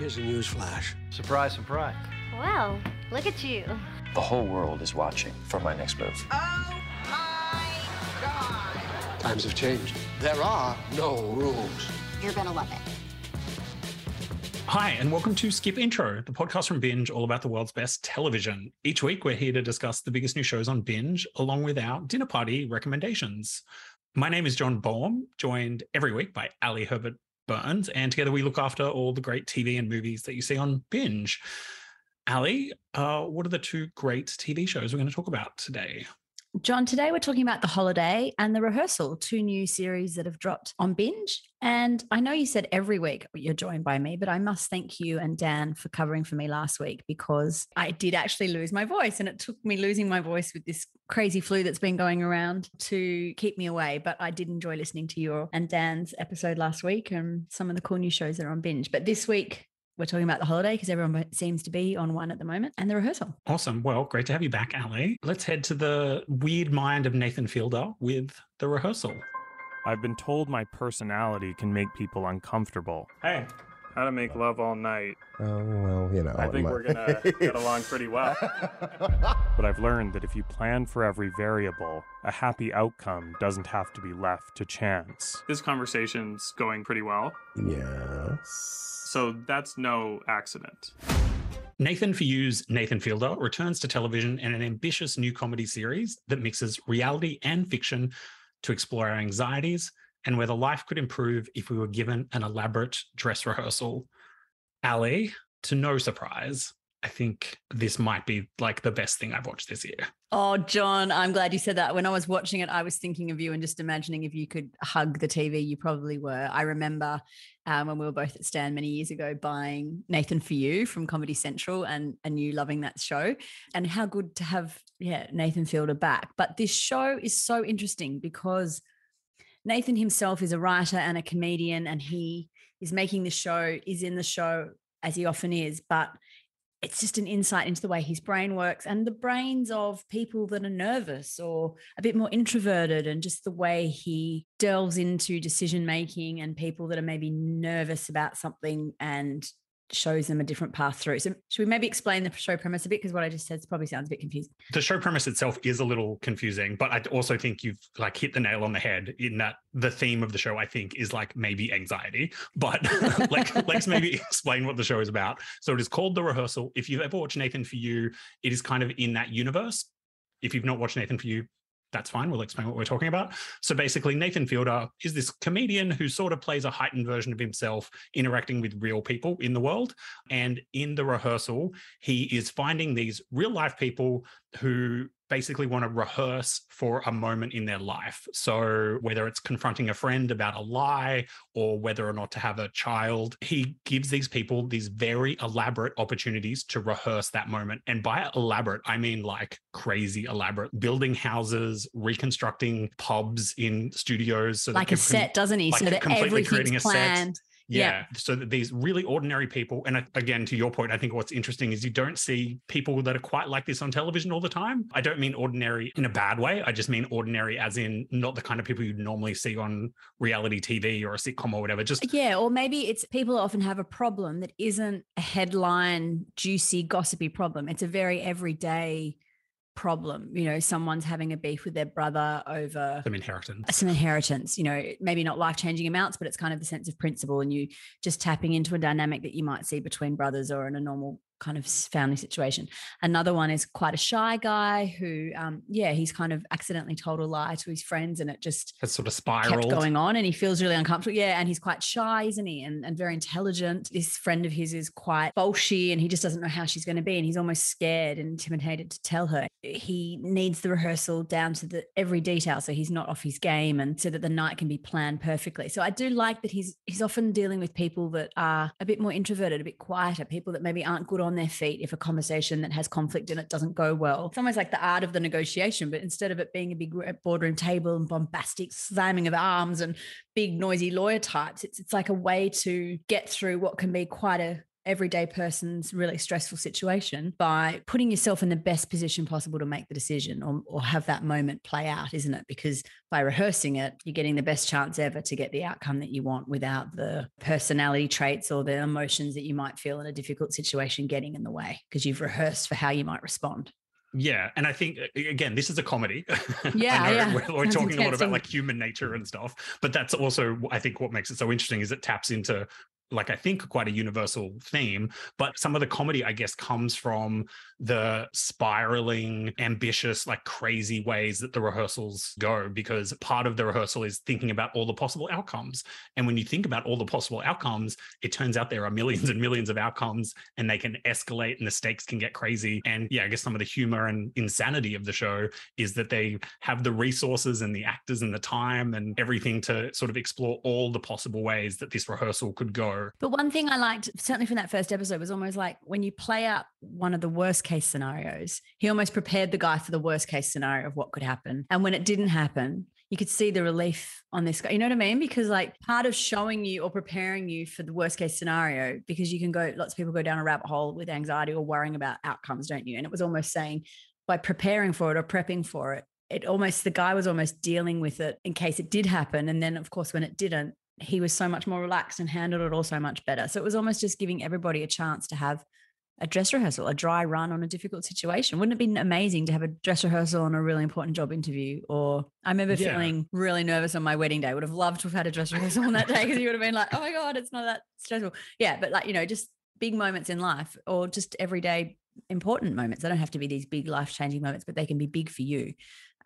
Here's a news flash. Surprise, surprise. Well, look at you. The whole world is watching for my next move. Oh my God! Times have changed. There are no rules. You're gonna love it. Hi, and welcome to Skip Intro, the podcast from Binge, all about the world's best television. Each week, we're here to discuss the biggest new shows on Binge, along with our dinner party recommendations. My name is John Baum, joined every week by Ali Herbert Burns, and together we look after all the great TV and movies that you see on Binge. Ali, uh, what are the two great TV shows we're going to talk about today? John, today we're talking about The Holiday and The Rehearsal, two new series that have dropped on binge. And I know you said every week oh, you're joined by me, but I must thank you and Dan for covering for me last week because I did actually lose my voice. And it took me losing my voice with this crazy flu that's been going around to keep me away. But I did enjoy listening to your and Dan's episode last week and some of the cool new shows that are on binge. But this week, we're talking about the holiday because everyone seems to be on one at the moment and the rehearsal. Awesome. Well, great to have you back, Ali. Let's head to the weird mind of Nathan Fielder with the rehearsal. I've been told my personality can make people uncomfortable. Hey, how to make love all night. Oh, well, you know. I think we're going to get along pretty well. but I've learned that if you plan for every variable, a happy outcome doesn't have to be left to chance. This conversation's going pretty well. Yes. So that's no accident. Nathan for You's Nathan Fielder returns to television in an ambitious new comedy series that mixes reality and fiction to explore our anxieties and whether life could improve if we were given an elaborate dress rehearsal. Ali, to no surprise, I think this might be like the best thing I've watched this year. Oh, John, I'm glad you said that. When I was watching it, I was thinking of you and just imagining if you could hug the TV, you probably were. I remember um, when we were both at Stan many years ago buying Nathan for You from Comedy Central and, and you loving that show. And how good to have, yeah, Nathan Fielder back. But this show is so interesting because Nathan himself is a writer and a comedian, and he is making the show, is in the show as he often is, but it's just an insight into the way his brain works and the brains of people that are nervous or a bit more introverted and just the way he delves into decision making and people that are maybe nervous about something and shows them a different path through. So should we maybe explain the show premise a bit? Because what I just said probably sounds a bit confusing. The show premise itself is a little confusing, but I also think you've like hit the nail on the head in that the theme of the show, I think, is like maybe anxiety. But like let's maybe explain what the show is about. So it is called The Rehearsal. If you've ever watched Nathan for You, it is kind of in that universe. If you've not watched Nathan for You, that's fine. We'll explain what we're talking about. So basically, Nathan Fielder is this comedian who sort of plays a heightened version of himself interacting with real people in the world. And in the rehearsal, he is finding these real life people who basically want to rehearse for a moment in their life. So, whether it's confronting a friend about a lie or whether or not to have a child, he gives these people these very elaborate opportunities to rehearse that moment. And by elaborate, I mean like crazy elaborate, building houses, reconstructing pubs in studios. So like a set, doesn't he? Like so that everything's planned. Set yeah. yeah. So that these really ordinary people, and again, to your point, I think what's interesting is you don't see people that are quite like this on television all the time. I don't mean ordinary in a bad way. I just mean ordinary as in not the kind of people you'd normally see on reality TV or a sitcom or whatever. Just yeah, or maybe it's people often have a problem that isn't a headline, juicy, gossipy problem. It's a very everyday problem. You know, someone's having a beef with their brother over some inheritance. Some inheritance, you know, maybe not life changing amounts, but it's kind of the sense of principle and you just tapping into a dynamic that you might see between brothers or in a normal kind of family situation. Another one is quite a shy guy who, um, yeah, he's kind of accidentally told a lie to his friends, and it just has sort of spiraled going on, and he feels really uncomfortable. Yeah, and he's quite shy, isn't he? And and very intelligent. This friend of his is quite bolshy, and he just doesn't know how she's going to be, and he's almost scared and intimidated to tell her. He needs the rehearsal down to the every detail, so he's not off his game, and so that the night can be planned perfectly. So I do like that he's he's often dealing with people that are a bit more introverted, a bit quieter, people that maybe aren't good on on their feet if a conversation that has conflict in it doesn't go well. It's almost like the art of the negotiation, but instead of it being a big boardroom table and bombastic slamming of arms and big noisy lawyer types, it's it's like a way to get through what can be quite a everyday person's really stressful situation by putting yourself in the best position possible to make the decision or, or have that moment play out, isn't it? Because by rehearsing it, you're getting the best chance ever to get the outcome that you want without the personality traits or the emotions that you might feel in a difficult situation getting in the way because you've rehearsed for how you might respond. Yeah, and I think again, this is a comedy. Yeah, yeah. We're, we're talking a lot about like human nature and stuff, but that's also I think what makes it so interesting is it taps into like I think quite a universal theme. But some of the comedy, I guess, comes from the spiraling, ambitious, like crazy ways that the rehearsals go, because part of the rehearsal is thinking about all the possible outcomes. And when you think about all the possible outcomes, it turns out there are millions and millions of outcomes and they can escalate and the stakes can get crazy. And yeah, I guess some of the humor and insanity of the show is that they have the resources and the actors and the time and everything to sort of explore all the possible ways that this rehearsal could go. But one thing I liked, certainly from that first episode, was almost like when you play out one of the worst case scenarios, he almost prepared the guy for the worst case scenario of what could happen. And when it didn't happen, you could see the relief on this guy. You know what I mean? Because like part of showing you or preparing you for the worst case scenario, because you can go, lots of people go down a rabbit hole with anxiety or worrying about outcomes, don't you? And it was almost saying by preparing for it or prepping for it, it almost the guy was almost dealing with it in case it did happen. And then of course when it didn't, he was so much more relaxed and handled it all so much better. So it was almost just giving everybody a chance to have a dress rehearsal, a dry run on a difficult situation. Wouldn't it be amazing to have a dress rehearsal on a really important job interview? Or I remember Yeah. feeling really nervous on my wedding day. Would have loved to have had a dress rehearsal on that day because you would have been like, oh my God, it's not that stressful. Yeah, but like, you know, just big moments in life or just everyday important moments. They don't have to be these big life changing moments, but they can be big for you.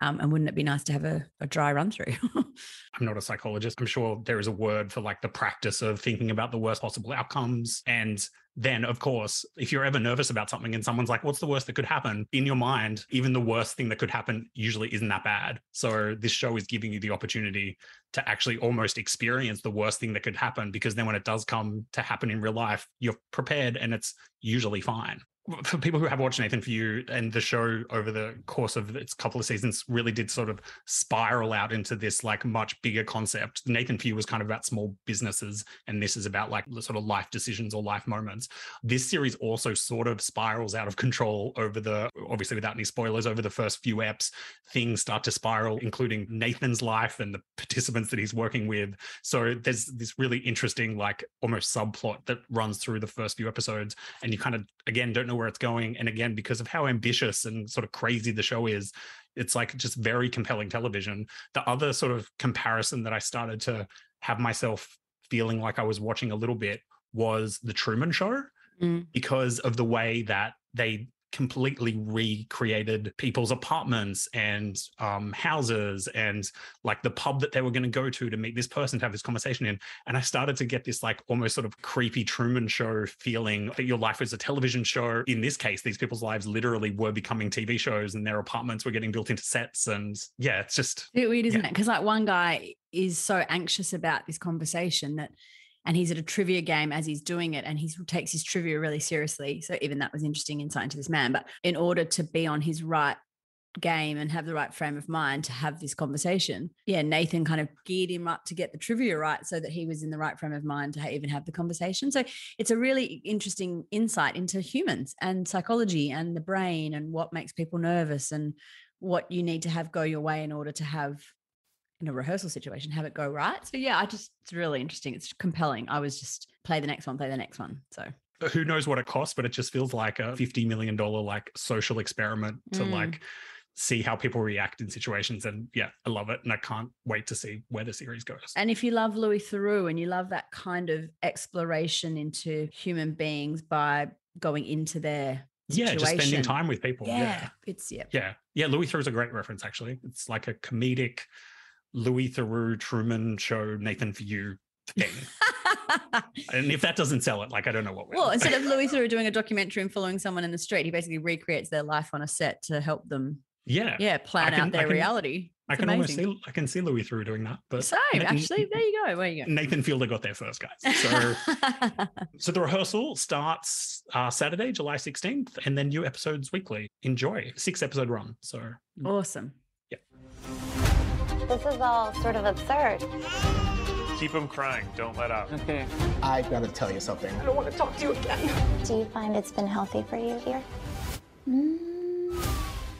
Um, and wouldn't it be nice to have a, a dry run through? I'm not a psychologist. I'm sure there is a word for like the practice of thinking about the worst possible outcomes. And then, of course, if you're ever nervous about something and someone's like, what's the worst that could happen? In your mind, even the worst thing that could happen usually isn't that bad. So this show is giving you the opportunity to actually almost experience the worst thing that could happen because then when it does come to happen in real life, you're prepared and it's usually fine for people who have watched Nathan for You and the show over the course of its couple of seasons really did sort of spiral out into this like much bigger concept. Nathan for You was kind of about small businesses, and this is about like the sort of life decisions or life moments. This series also sort of spirals out of control over the obviously without any spoilers over the first few eps. Things start to spiral, including Nathan's life and the participants that he's working with. So there's this really interesting like almost subplot that runs through the first few episodes, and you kind of again don't know where it's going. And again, because of how ambitious and sort of crazy the show is, it's like just very compelling television. The other sort of comparison that I started to have myself feeling like I was watching a little bit was the Truman Show Mm. because of the way that they completely recreated people's apartments and um, houses and like the pub that they were going to go to to meet this person to have this conversation in. And I started to get this like almost sort of creepy Truman Show feeling that your life was a television show. In this case, these people's lives literally were becoming TV shows and their apartments were getting built into sets. And yeah, it's just bit weird, isn't Yeah. it? Because like one guy is so anxious about this conversation that, and he's at a trivia game as he's doing it, and he takes his trivia really seriously. So even that was interesting insight into this man. But in order to be on his right game and have the right frame of mind to have this conversation, yeah, Nathan kind of geared him up to get the trivia right, so that he was in the right frame of mind to even have the conversation. So it's a really interesting insight into humans and psychology and the brain and what makes people nervous and what you need to have go your way in order to have in a rehearsal situation have it go right so yeah i just it's really interesting it's compelling i was just play the next one play the next one so who knows what it costs, but it just feels like a $50 million like social experiment to Mm. like see how people react in situations. And yeah, I love it. And I can't wait to see where the series goes. and if you love louis theroux and you love that kind of exploration into human beings by going into their yeah, just spending time with people. yeah, Yeah. it's yeah Yeah. Yeah. Louis Theroux's a great reference, actually. It's like a comedic Louis Theroux Truman show, Nathan for you thing. and if that doesn't sell it, like, I don't know what will. well instead of louis theroux doing a documentary and following someone in the street he basically recreates their life on a set to help them yeah. yeah plan can- out I their can- reality I can amazing. almost see, I can see Louis Theroux doing that. But same Na- actually there you go there you go Nathan Fielder got there first, guys. So. So the rehearsal starts uh, Saturday, July 16th, and then new episodes weekly. Enjoy. Six episode run. So awesome This is all sort of absurd. Keep them crying. Don't let up. Okay. I gotta tell you something. I don't want to talk to you again. Do you find it's been healthy for you here? Mm.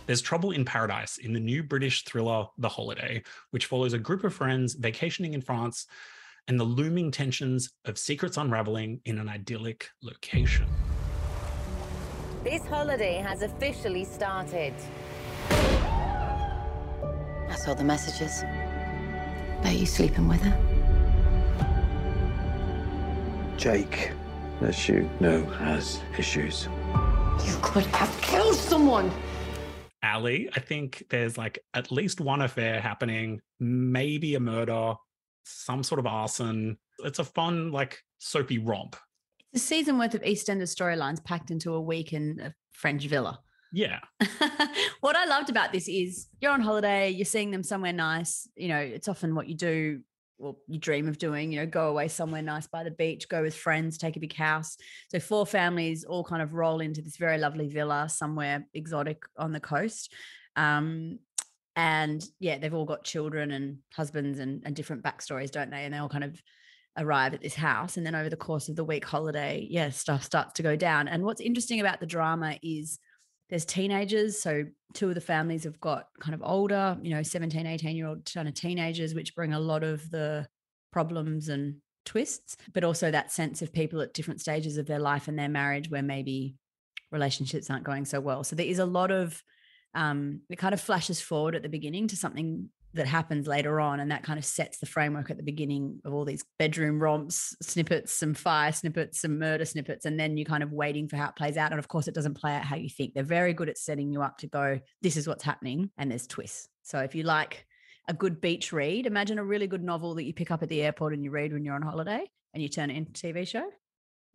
There's trouble in paradise in the new British thriller The Holiday, which follows a group of friends vacationing in France and the looming tensions of secrets unraveling in an idyllic location. This holiday has officially started. I saw the messages. Are you sleeping with her? Jake, as you know, has issues. You could have killed someone. Ali, I think there's like at least one affair happening, maybe a murder, some sort of arson. It's a fun, like soapy romp. It's a season worth of EastEnders storylines packed into a week in a French villa. Yeah. what I loved about this is you're on holiday, you're seeing them somewhere nice. You know, it's often what you do, well, you dream of doing, you know, go away somewhere nice by the beach, go with friends, take a big house. So four families all kind of roll into this very lovely villa somewhere exotic on the coast. Um, and yeah, they've all got children and husbands and, and different backstories, don't they? And they all kind of arrive at this house. And then over the course of the week holiday, yeah, stuff starts to go down. And what's interesting about the drama is there's teenagers. So two of the families have got kind of older, you know, 17, 18 year old kind of teenagers, which bring a lot of the problems and twists, but also that sense of people at different stages of their life and their marriage where maybe relationships aren't going so well. So there is a lot of, um, it kind of flashes forward at the beginning to something that happens later on and that kind of sets the framework at the beginning of all these bedroom romps snippets some fire snippets some murder snippets and then you're kind of waiting for how it plays out. And of course it doesn't play out how you think. They're very good at setting you up to go this is what's happening and there's twists. So if you like a good beach read imagine a really good novel that you pick up at the airport and you read when you're on holiday and you turn it into a tv show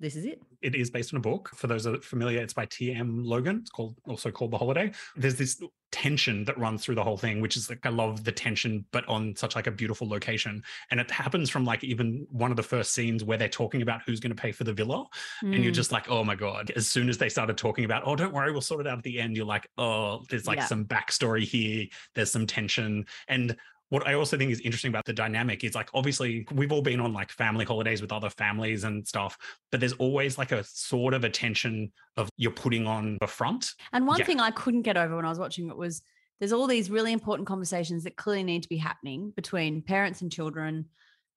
this is it. It is based on a book. For those that are familiar, it's by T.M. Logan. It's called also called The Holiday. There's this tension that runs through the whole thing, which is like I love the tension, but on such like a beautiful location. And it happens from like even one of the first scenes where they're talking about who's going to pay for the villa. Mm. And you're just like, oh my God. As soon as they started talking about, oh, don't worry, we'll sort it out at the end, you're like, oh, there's like yeah. some backstory here. There's some tension. And what I also think is interesting about the dynamic is like obviously we've all been on like family holidays with other families and stuff, but there's always like a sort of attention of you're putting on the front. And one yeah. thing I couldn't get over when I was watching it was there's all these really important conversations that clearly need to be happening between parents and children,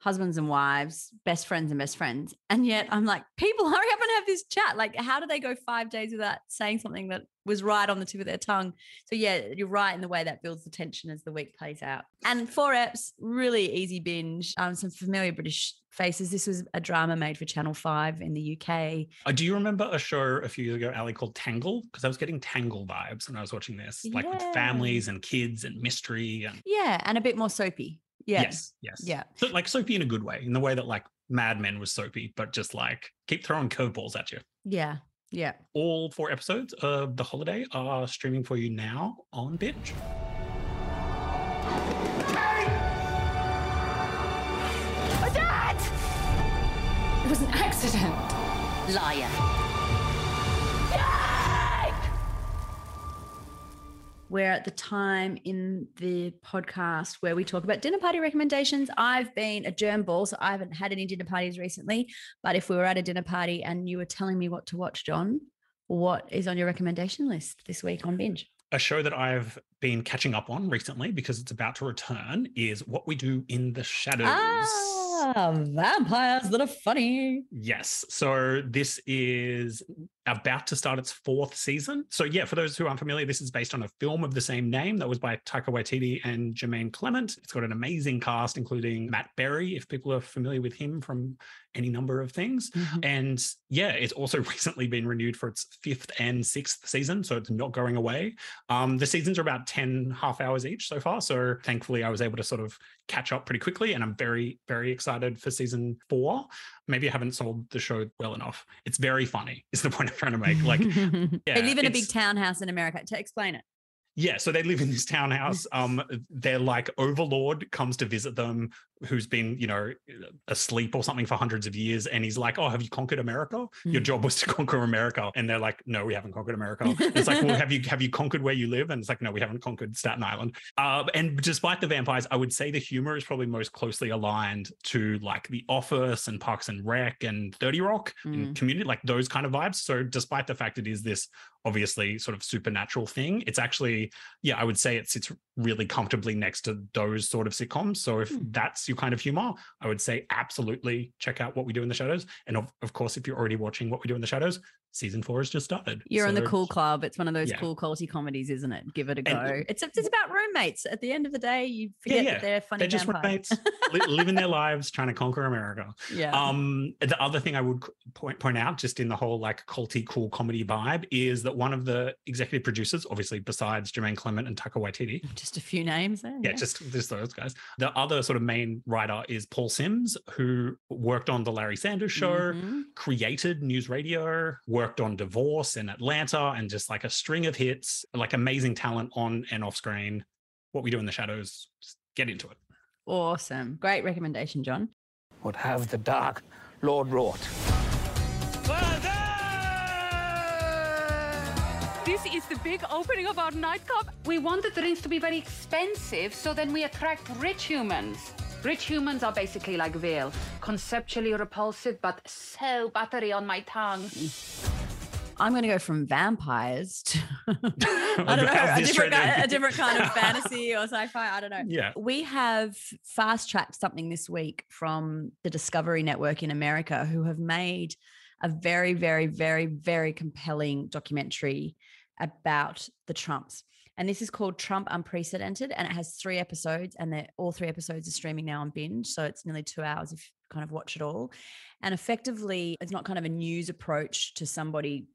husbands and wives, best friends and best friends. And yet I'm like, people hurry up and have this chat. Like, how do they go five days without saying something that was right on the tip of their tongue? So yeah, you're right in the way that builds the tension as the week plays out. And four eps, really easy binge. Um, some familiar British faces. This was a drama made for Channel 5 in the UK. Uh, do you remember a show a few years ago, Ali, called Tangle? Because I was getting Tangle vibes when I was watching this, like yeah. with families and kids and mystery. and Yeah, and a bit more soapy. Yeah. Yes. Yes. Yeah. So like soapy in a good way, in the way that like Mad Men was soapy, but just like keep throwing curveballs at you. Yeah. Yeah. All four episodes of The Holiday are streaming for you now on Binge. Dad! It was an accident. Liar. We're at the time in the podcast where we talk about dinner party recommendations. I've been a germ ball, so I haven't had any dinner parties recently. But if we were at a dinner party and you were telling me what to watch, John, what is on your recommendation list this week on Binge? A show that I've been catching up on recently because it's about to return is What We Do in the Shadows. Ah, vampires that are funny. Yes. So this is about to start its fourth season. So yeah, for those who aren't familiar, this is based on a film of the same name that was by Taika Waititi and Jermaine Clement. It's got an amazing cast, including Matt Berry, if people are familiar with him from any number of things. Mm-hmm. And yeah, it's also recently been renewed for its fifth and sixth season, so it's not going away. Um, the seasons are about 10 half hours each so far. So thankfully, I was able to sort of catch up pretty quickly, and I'm very, very excited for season four. Maybe I haven't sold the show well enough. It's very funny, is the point I'm trying to make. Like, yeah, they live in a big townhouse in America. To explain it. Yeah, so they live in this townhouse. Um, their like overlord comes to visit them, who's been, you know, asleep or something for hundreds of years, and he's like, "Oh, have you conquered America? Your Mm. job was to conquer America." And they're like, "No, we haven't conquered America." It's like, "Well, have you have you conquered where you live?" And it's like, "No, we haven't conquered Staten Island." Uh, and despite the vampires, I would say the humor is probably most closely aligned to like The Office and Parks and Rec and Thirty Rock and Mm. Community, like those kind of vibes. So, despite the fact it is this obviously sort of supernatural thing, it's actually, yeah, I would say it sits really comfortably next to those sort of sitcoms. So, if Hmm. that's your kind of humor, I would say absolutely check out What We Do in the Shadows. And of, of course, if you're already watching What We Do in the Shadows, season four has just started. You're in the cool club. It's one of those Yeah. cool quality comedies, isn't it? Give it a And- go. It's it's about roommates. At the end of the day, you forget yeah. that they're funny They're just vampires. roommates li- living their lives, trying to conquer America. Yeah. Um, the other thing I would point point out, just in the whole like culty cool comedy vibe, is that one of the executive producers, obviously besides Jermaine Clement and Taika Waititi, just a few names there. yeah, just just those guys. The other sort of main writer is Paul Simms, who worked on the Larry Sanders Show, Mhm. created News Radio, worked on Divorce in Atlanta, and just like a string of hits, like amazing talent on and off screen. What we do in the shadows, just get into it. Awesome. Great recommendation, John. What have the dark Lord wrought. This is the big opening of our nightclub. We want the drinks to be very expensive, so then we attract rich humans. Rich humans are basically like veal, conceptually repulsive, but so buttery on my tongue. I'm going to go from vampires to I don't know a different, kind, a different kind of fantasy or sci-fi. I don't know. Yeah. We have fast tracked something this week from the Discovery Network in America, who have made a very, very, very, very compelling documentary about the Trumps. And this is called Trump Unprecedented, and it has three episodes, and all three episodes are streaming now on binge. So it's nearly two hours if you kind of watch it all. And effectively, it's not kind of a news approach to somebody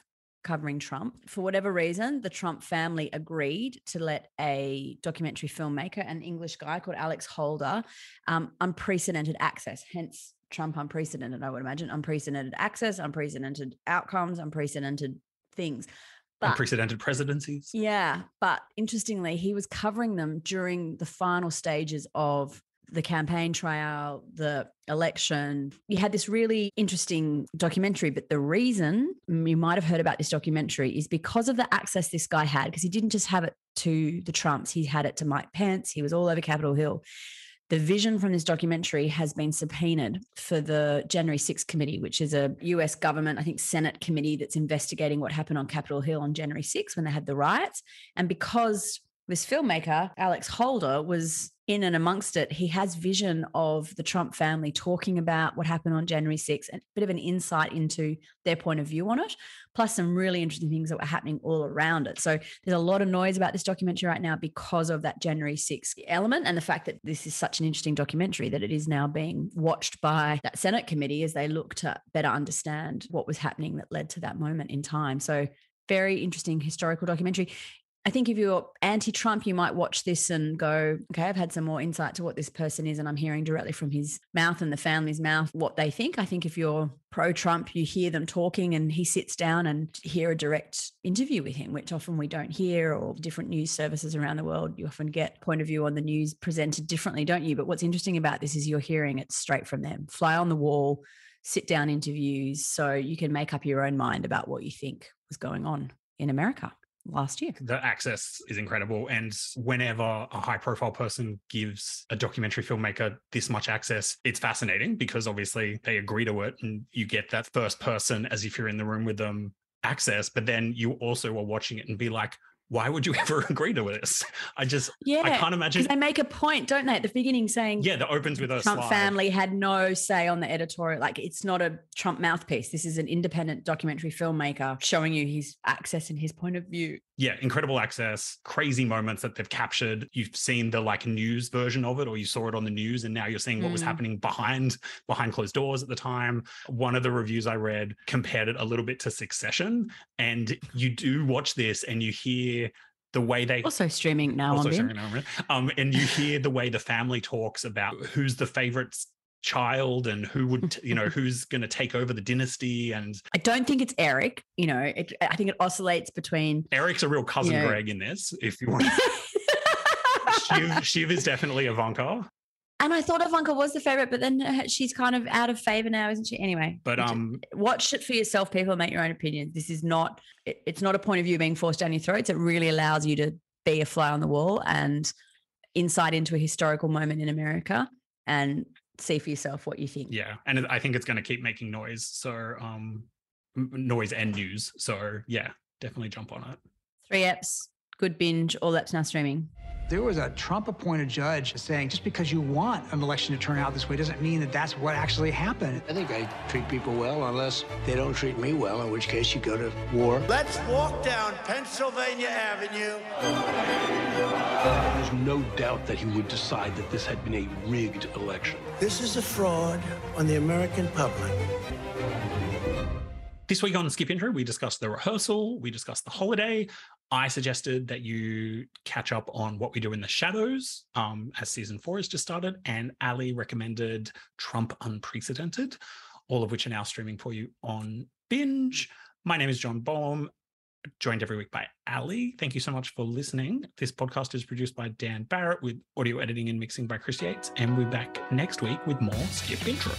covering Trump. For whatever reason, the Trump family agreed to let a documentary filmmaker, an English guy called Alex Holder, um, unprecedented access, hence Trump unprecedented, I would imagine, unprecedented access, unprecedented outcomes, unprecedented things. But Unprecedented presidencies. yeah, but interestingly, he was covering them during the final stages of the campaign trial, the election. You had this really interesting documentary, but the reason you might have heard about this documentary is because of the access this guy had, because he didn't just have it to the Trumps, he had it to Mike Pence, he was all over Capitol Hill. The vision from this documentary has been subpoenaed for the January 6th committee, which is a US government, I think, Senate committee that's investigating what happened on Capitol Hill on January 6th when they had the riots. And because this filmmaker, Alex Holder, was in and amongst it, he has vision of the Trump family talking about what happened on January 6th and a bit of an insight into their point of view on it, plus some really interesting things that were happening all around it. So there's a lot of noise about this documentary right now because of that January 6th element and the fact that this is such an interesting documentary that it is now being watched by that Senate committee as they look to better understand what was happening that led to that moment in time. So very interesting historical documentary. I think if you're anti Trump, you might watch this and go, okay, I've had some more insight to what this person is, and I'm hearing directly from his mouth and the family's mouth what they think. I think if you're pro Trump, you hear them talking and he sits down and hear a direct interview with him, which often we don't hear, or different news services around the world. You often get point of view on the news presented differently, don't you? But what's interesting about this is you're hearing it straight from them, fly on the wall, sit down interviews, so you can make up your own mind about what you think was going on in America last year. the access is incredible and whenever a high profile person gives a documentary filmmaker this much access it's fascinating because obviously they agree to it and you get that first person as if you're in the room with them access but then you also are watching it and be like why would you ever agree to this i just Yeah, i can't imagine they make a point, don't they, at the beginning saying yeah that opens with a Trump slide. family had no say on the editorial. Like it's not a Trump mouthpiece. This is an independent documentary filmmaker showing you his access and his point of view. Yeah incredible access crazy moments that they've captured. You've seen the like news version of it or you saw it on the news and now you're seeing what was Mm. happening behind behind closed doors at the time. One of the reviews i read compared it a little bit to succession and you do watch this and you hear the way they Also streaming now also on it on, um, and you hear the way the family talks about who's the favorites child and who would you know who's going to take over the dynasty and I don't think it's Eric. You know, it, I think it oscillates between. Eric's a real cousin Yeah. Greg in this. If you want, Shiv, Shiv is definitely Ivanka, And I thought Ivanka was the favorite, but then she's kind of out of favor now, isn't she? Anyway, but um, watch it for yourself, people. Make your own opinions. This is not. It, it's not a point of view being forced down your throats. It really allows you to be a fly on the wall and insight into a historical moment in America and see for yourself what you think. yeah, and I think it's going to keep making noise. So um, noise and news. So yeah, definitely jump on it. Three eps, good binge. All that's now streaming. There was a Trump appointed judge saying just because you want an election to turn out this way doesn't mean that that's what actually happened. I think I treat people well unless they don't treat me well, in which case you go to war. Let's walk down Pennsylvania Avenue. There's no doubt that he would decide that this had been a rigged election. This is a fraud on the American public. This week on Skip Intro, we discussed the rehearsal, we discussed the holiday. I suggested that you catch up on what we do in the shadows um, as season four has just started, and Ali recommended Trump Unprecedented, all of which are now streaming for you on Binge. My name is John Baum, joined every week by Ali. Thank you so much for listening. This podcast is produced by Dan Barrett with audio editing and mixing by Chris Yates, and we're back next week with more Skip Intro.